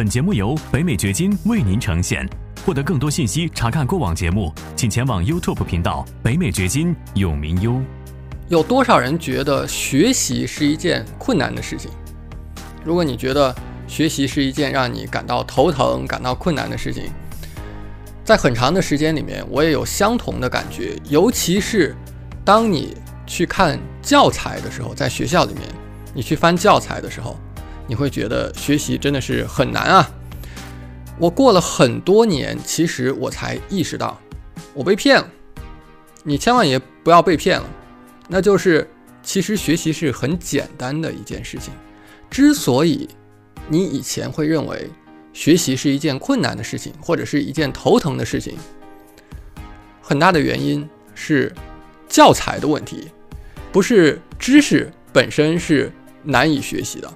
本节目由北美掘金为您呈现。获得更多信息，查看过往节目，请前往 YouTube 频道“北美掘金”永明优。有多少人觉得学习是一件困难的事情？如果你觉得学习是一件让你感到头疼、感到困难的事情，在很长的时间里面，我也有相同的感觉。尤其是当你去看教材的时候，在学校里面，你去翻教材的时候，你会觉得学习真的是很难啊。我过了很多年，其实我才意识到，我被骗了。你千万也不要被骗了，那就是其实学习是很简单的一件事情。之所以你以前会认为学习是一件困难的事情，或者是一件头疼的事情，很大的原因是教材的问题，不是知识本身是难以学习的，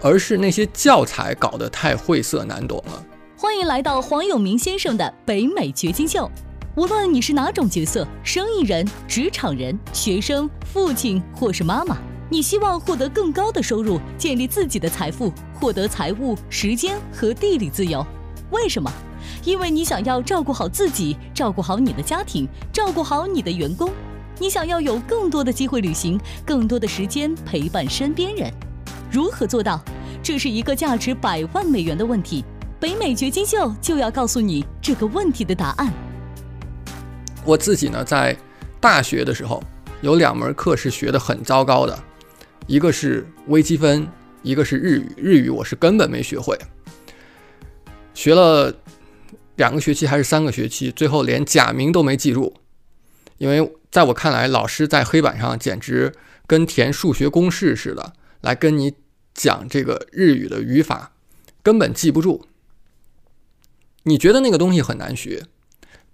而是那些教材搞得太晦涩难懂了。欢迎来到黄永明先生的北美掘金秀。无论你是哪种角色，生意人、职场人、学生、父亲或是妈妈，你希望获得更高的收入，建立自己的财富，获得财务、时间和地理自由。为什么？因为你想要照顾好自己，照顾好你的家庭，照顾好你的员工。你想要有更多的机会旅行，更多的时间陪伴身边人。如何做到？这是一个价值百万美元的问题。北美掘金秀就要告诉你这个问题的答案。我自己呢，在大学的时候有两门课是学的很糟糕的，一个是微积分，一个是日语。日语我是根本没学会，学了两个学期还是三个学期，最后连假名都没记住。因为在我看来，老师在黑板上简直跟填数学公式似的，来跟你讲这个日语的语法，根本记不住。你觉得那个东西很难学，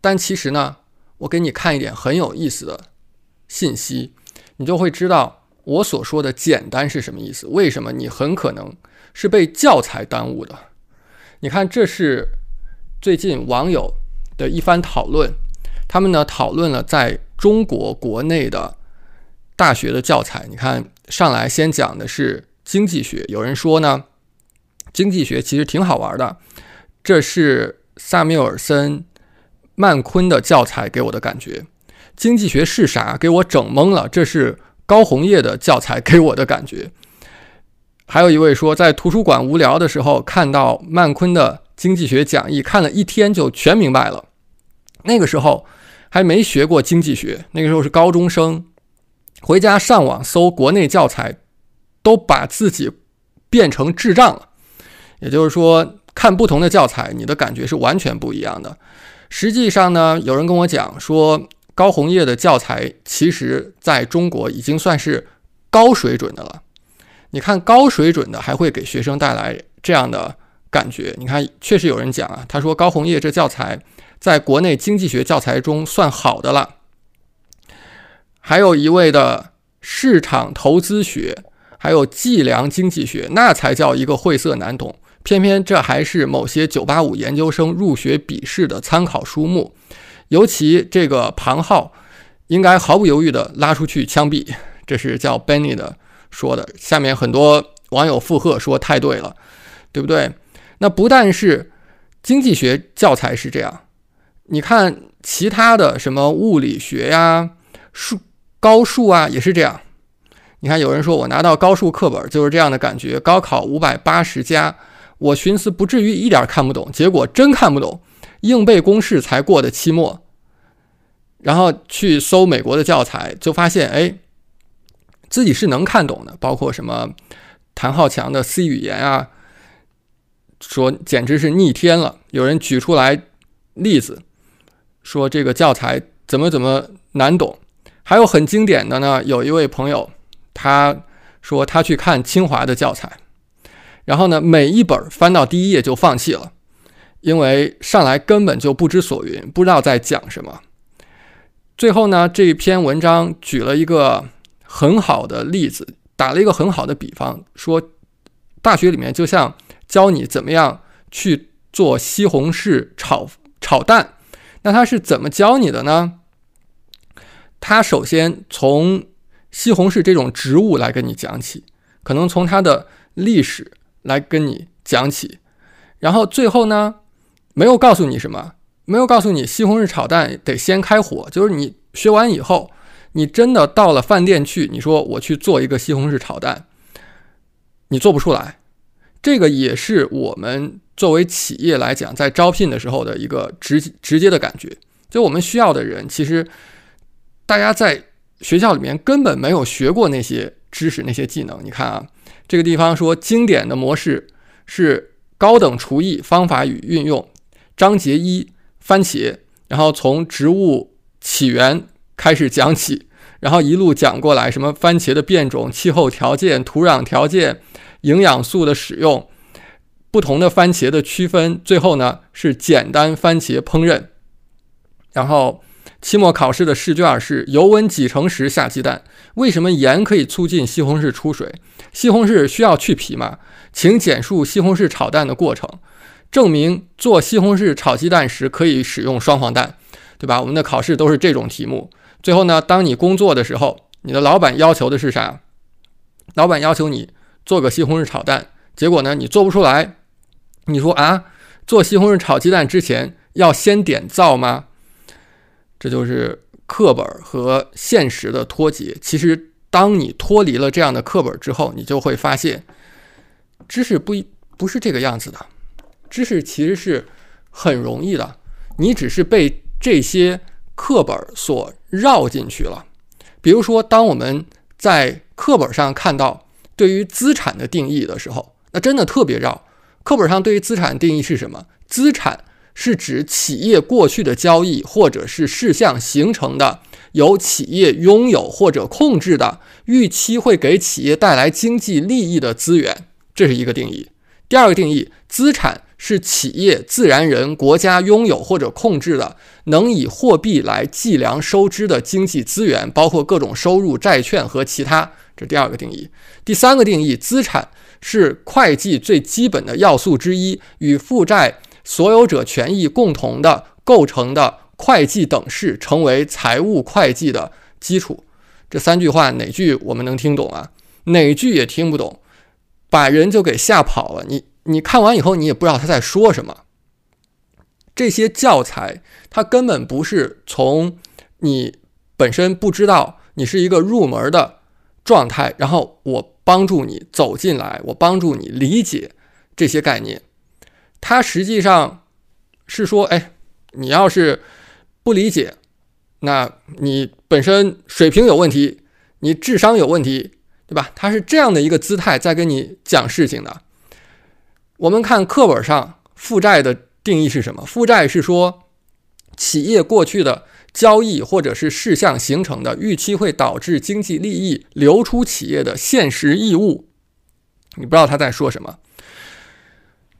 但其实呢，我给你看一点很有意思的信息，你就会知道我所说的简单是什么意思。为什么你很可能是被教材耽误的？你看，这是最近网友的一番讨论，他们呢讨论了在中国国内的大学的教材。你看，上来先讲的是经济学，有人说呢，经济学其实挺好玩的。这是萨缪尔森、曼昆的教材给我的感觉。经济学是啥？给我整懵了。这是高红叶的教材给我的感觉。还有一位说，在图书馆无聊的时候看到曼昆的经济学讲义，看了一天就全明白了。那个时候还没学过经济学，那个时候是高中生，回家上网搜国内教材，都把自己变成智障了。也就是说。看不同的教材，你的感觉是完全不一样的。实际上呢，有人跟我讲说，高红叶的教材其实在中国已经算是高水准的了。你看，高水准的还会给学生带来这样的感觉。你看，确实有人讲啊，他说高红叶这教材在国内经济学教材中算好的了。还有一位的市场投资学，还有计量经济学，那才叫一个晦涩难懂。偏偏这还是某些985研究生入学笔试的参考书目，尤其这个庞浩，应该毫不犹豫地拉出去枪毙。这是叫 Benny 的说的。下面很多网友附和说太对了，对不对？那不但是经济学教材是这样，你看其他的什么物理学呀、数高数啊也是这样。你看有人说我拿到高数课本就是这样的感觉，高考五百八十加。我寻思不至于一点看不懂，结果真看不懂，硬背公式才过的期末。然后去搜美国的教材，就发现哎，自己是能看懂的，包括什么谭浩强的 C 语言啊，说简直是逆天了。有人举出来例子，说这个教材怎么怎么难懂。还有很经典的呢，有一位朋友他说他去看清华的教材。然后呢，每一本翻到第一页就放弃了，因为上来根本就不知所云，不知道在讲什么。最后呢，这篇文章举了一个很好的例子，打了一个很好的比方，说大学里面就像教你怎么样去做西红柿炒炒蛋，那他是怎么教你的呢？他首先从西红柿这种植物来跟你讲起，可能从它的历史。来跟你讲起，然后最后呢，没有告诉你什么，没有告诉你西红柿炒蛋得先开火，就是你学完以后，你真的到了饭店去，你说我去做一个西红柿炒蛋，你做不出来。这个也是我们作为企业来讲，在招聘的时候的一个直直接的感觉，就我们需要的人，其实大家在学校里面根本没有学过那些知识、那些技能。你看啊，这个地方说经典的模式是高等厨艺方法与运用，章节一番茄，然后从植物起源开始讲起，然后一路讲过来，什么番茄的变种、气候条件、土壤条件。营养素的使用，不同的番茄的区分，最后呢是简单番茄烹饪。然后期末考试的试卷是油温几成时下鸡蛋？为什么盐可以促进西红柿出水？西红柿需要去皮吗？请简述西红柿炒蛋的过程，证明做西红柿炒鸡蛋时可以使用双黄蛋，对吧？我们的考试都是这种题目。最后呢，当你工作的时候，你的老板要求的是啥？老板要求你。做个西红柿炒蛋，结果呢，你做不出来。你说啊，做西红柿炒鸡蛋之前要先点灶吗？这就是课本和现实的脱节。其实，当你脱离了这样的课本之后，你就会发现，知识不一不是这个样子的。知识其实是很容易的，你只是被这些课本所绕进去了。比如说，当我们在课本上看到。对于资产的定义的时候，那真的特别绕。课本上对于资产定义是什么？资产是指企业过去的交易或者是事项形成的，由企业拥有或者控制的，预期会给企业带来经济利益的资源，这是一个定义。第二个定义，资产是企业、自然人、国家拥有或者控制的，能以货币来计量收支的经济资源，包括各种收入、债券和其他。这第二个定义，第三个定义，资产是会计最基本的要素之一，与负债所有者权益共同的构成的会计等式，成为财务会计的基础。这三句话哪句我们能听懂啊？哪句也听不懂，把人就给吓跑了。你你看完以后，你也不知道他在说什么。这些教材，它根本不是从你本身不知道你是一个入门的。状态，然后我帮助你走进来，我帮助你理解这些概念。它实际上是说，哎，你要是不理解，那你本身水平有问题，你智商有问题，对吧？它是这样的一个姿态在跟你讲事情的。我们看课本上负债的定义是什么？负债是说企业过去的。交易或者是事项形成的预期会导致经济利益流出企业的现实义务，你不知道他在说什么。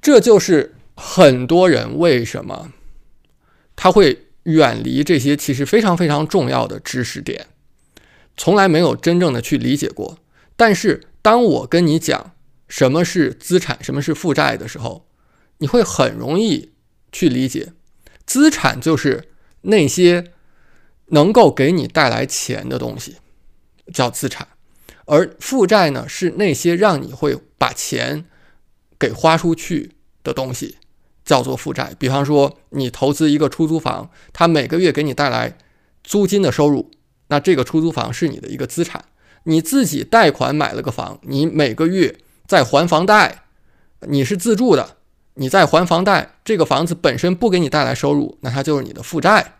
这就是很多人为什么他会远离这些其实非常非常重要的知识点，从来没有真正的去理解过。但是当我跟你讲什么是资产，什么是负债的时候，你会很容易去理解。资产就是那些。能够给你带来钱的东西叫资产，而负债呢是那些让你会把钱给花出去的东西，叫做负债。比方说，你投资一个出租房，它每个月给你带来租金的收入，那这个出租房是你的一个资产。你自己贷款买了个房，你每个月在还房贷，你是自住的，你在还房贷，这个房子本身不给你带来收入，那它就是你的负债。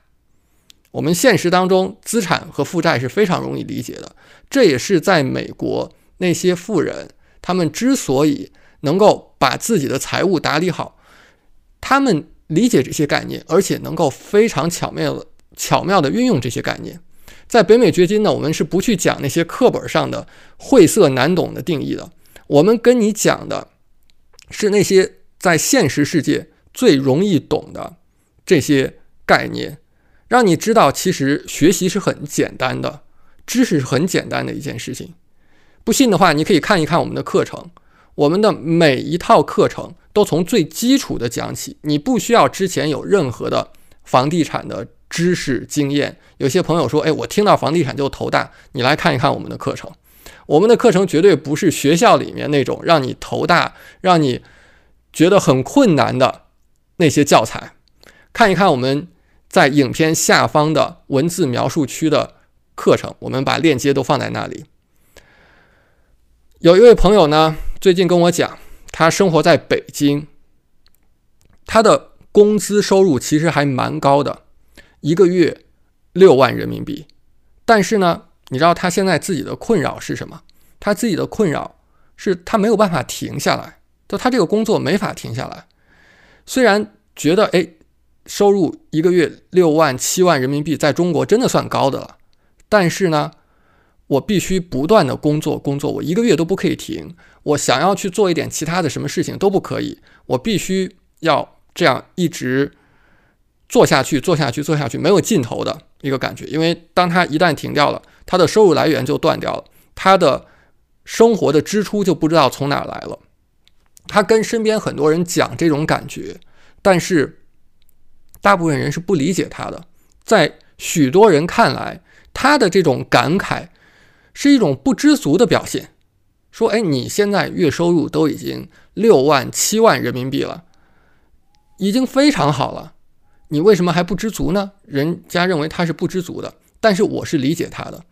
我们现实当中，资产和负债是非常容易理解的。这也是在美国那些富人，他们之所以能够把自己的财务打理好，他们理解这些概念，而且能够非常巧妙的、巧妙的运用这些概念。在北美掘金呢，我们是不去讲那些课本上的晦涩难懂的定义的。我们跟你讲的是那些在现实世界最容易懂的这些概念。让你知道，其实学习是很简单的，知识是很简单的一件事情。不信的话，你可以看一看我们的课程，我们的每一套课程都从最基础的讲起。你不需要之前有任何的房地产的知识经验。有些朋友说：“哎，我听到房地产就头大。”你来看一看我们的课程，我们的课程绝对不是学校里面那种让你头大、让你觉得很困难的那些教材，看一看我们在影片下方的文字描述区的课程，我们把链接都放在那里。有一位朋友呢，最近跟我讲，他生活在北京，他的工资收入其实还蛮高的，一个月六万人民币。但是呢，你知道他现在自己的困扰是什么？他自己的困扰是他没有办法停下来，就他这个工作没法停下来。虽然觉得哎，收入一个月六万七万人民币在中国真的算高的了，但是呢。我必须不断的工作，工作，我一个月都不可以停。我想要去做一点其他的什么事情都不可以，我必须要这样一直做下去，做下去，做下去，没有尽头的一个感觉。因为当他一旦停掉了，他的收入来源就断掉了，他的生活的支出就不知道从哪来了。他跟身边很多人讲这种感觉，但是大部分人是不理解他的。在许多人看来，他的这种感慨。是一种不知足的表现，说：“哎，你现在月收入都已经六万七万人民币了，已经非常好了，你为什么还不知足呢？”人家认为他是不知足的，但是我是理解他的。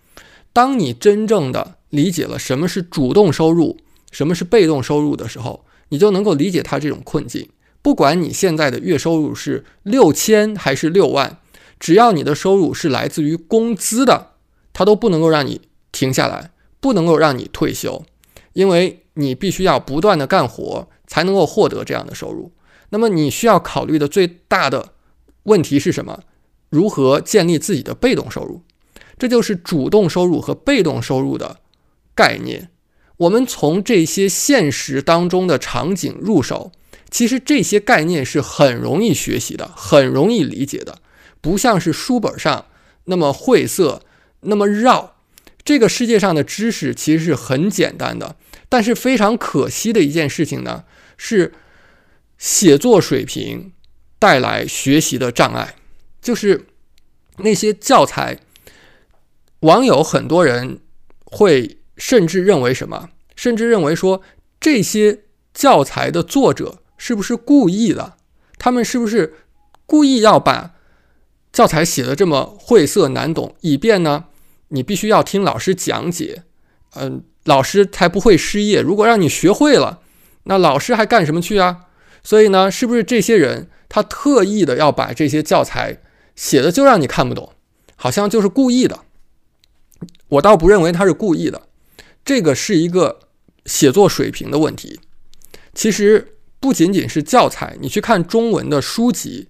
当你真正的理解了什么是主动收入，什么是被动收入的时候，你就能够理解他这种困境。不管你现在的月收入是六千还是六万，只要你的收入是来自于工资的，他都不能够让你。停下来，不能够让你退休，因为你必须要不断的干活才能够获得这样的收入。那么你需要考虑的最大的问题是什么？如何建立自己的被动收入？这就是主动收入和被动收入的概念。我们从这些现实当中的场景入手，其实这些概念是很容易学习的，很容易理解的，不像是书本上那么晦涩，那么绕。这个世界上的知识其实是很简单的，但是非常可惜的一件事情呢，是写作水平带来学习的障碍，就是那些教材，网友很多人会甚至认为什么，甚至认为说这些教材的作者是不是故意的？他们是不是故意要把教材写的这么晦涩难懂，以便呢？你必须要听老师讲解，嗯，老师才不会失业。如果让你学会了，那老师还干什么去啊？所以呢，是不是这些人他特意的要把这些教材写的就让你看不懂，好像就是故意的？我倒不认为他是故意的，这个是一个写作水平的问题。其实不仅仅是教材，你去看中文的书籍，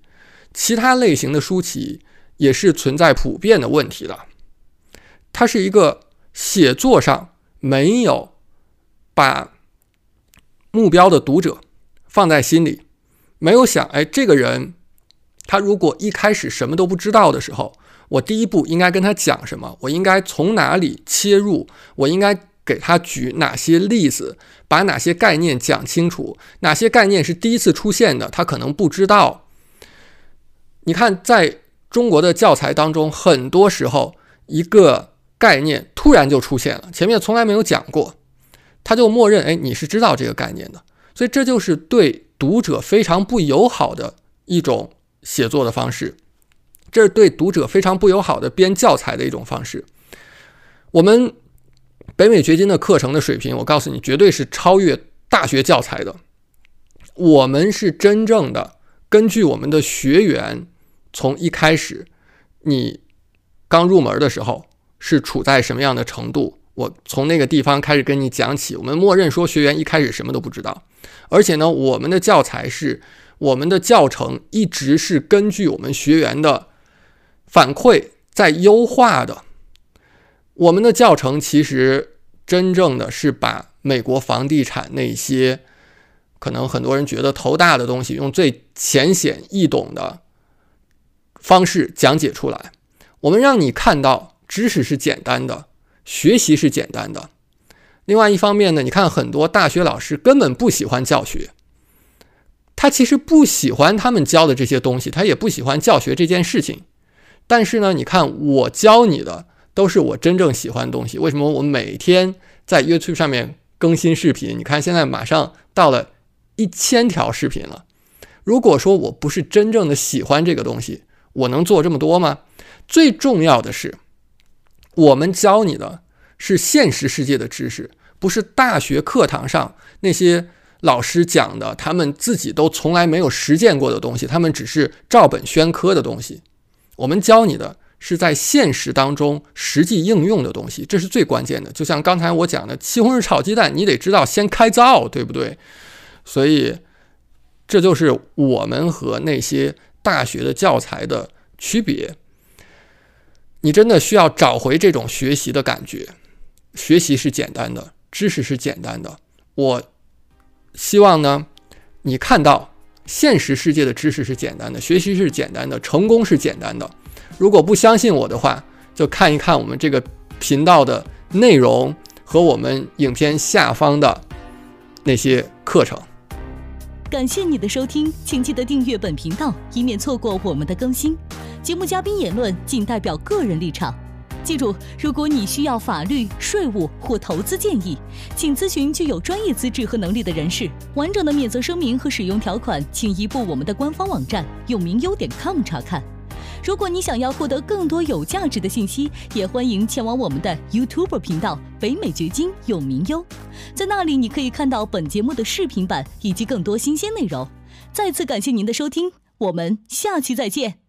其他类型的书籍也是存在普遍的问题的。他是一个写作上没有把目标的读者放在心里，没有想，哎，这个人他如果一开始什么都不知道的时候，我第一步应该跟他讲什么？我应该从哪里切入？我应该给他举哪些例子？把哪些概念讲清楚？哪些概念是第一次出现的？他可能不知道。你看，在中国的教材当中，很多时候一个。概念突然就出现了，前面从来没有讲过，他就默认，哎，你是知道这个概念的，所以这就是对读者非常不友好的一种写作的方式，这是对读者非常不友好的编教材的一种方式。我们北美掘金的课程的水平，我告诉你，绝对是超越大学教材的。我们是真正的根据我们的学员从一开始，你刚入门的时候。是处在什么样的程度？我从那个地方开始跟你讲起。我们默认说学员一开始什么都不知道，而且呢，我们的教材是我们的教程一直是根据我们学员的反馈在优化的。我们的教程其实真正的是把美国房地产那些可能很多人觉得头大的东西，用最浅显易懂的方式讲解出来。我们让你看到。知识是简单的，学习是简单的。另外一方面呢，你看很多大学老师根本不喜欢教学，他其实不喜欢他们教的这些东西，他也不喜欢教学这件事情。但是呢，你看我教你的都是我真正喜欢的东西。为什么我每天在 YouTube 上面更新视频？你看现在马上到了一千条视频了。如果说我不是真正的喜欢这个东西，我能做这么多吗？最重要的是，我们教你的是现实世界的知识，不是大学课堂上那些老师讲的，他们自己都从来没有实践过的东西，他们只是照本宣科的东西。我们教你的是在现实当中实际应用的东西，这是最关键的。就像刚才我讲的，西红柿炒鸡蛋，你得知道先开灶，对不对？所以，这就是我们和那些大学的教材的区别。你真的需要找回这种学习的感觉。学习是简单的，知识是简单的。我希望呢，你看到现实世界的知识是简单的，学习是简单的，成功是简单的。如果不相信我的话，就看一看我们这个频道的内容和我们影片下方的那些课程。感谢你的收听，请记得订阅本频道，以免错过我们的更新。节目嘉宾言论仅代表个人立场。记住，如果你需要法律、税务或投资建议，请咨询具有专业资质和能力的人士。完整的免责声明和使用条款，请移步我们的官方网站永明优点 com 查看。如果你想要获得更多有价值的信息，也欢迎前往我们的 YouTube 频道北美掘金有名优，在那里你可以看到本节目的视频版以及更多新鲜内容。再次感谢您的收听，我们下期再见。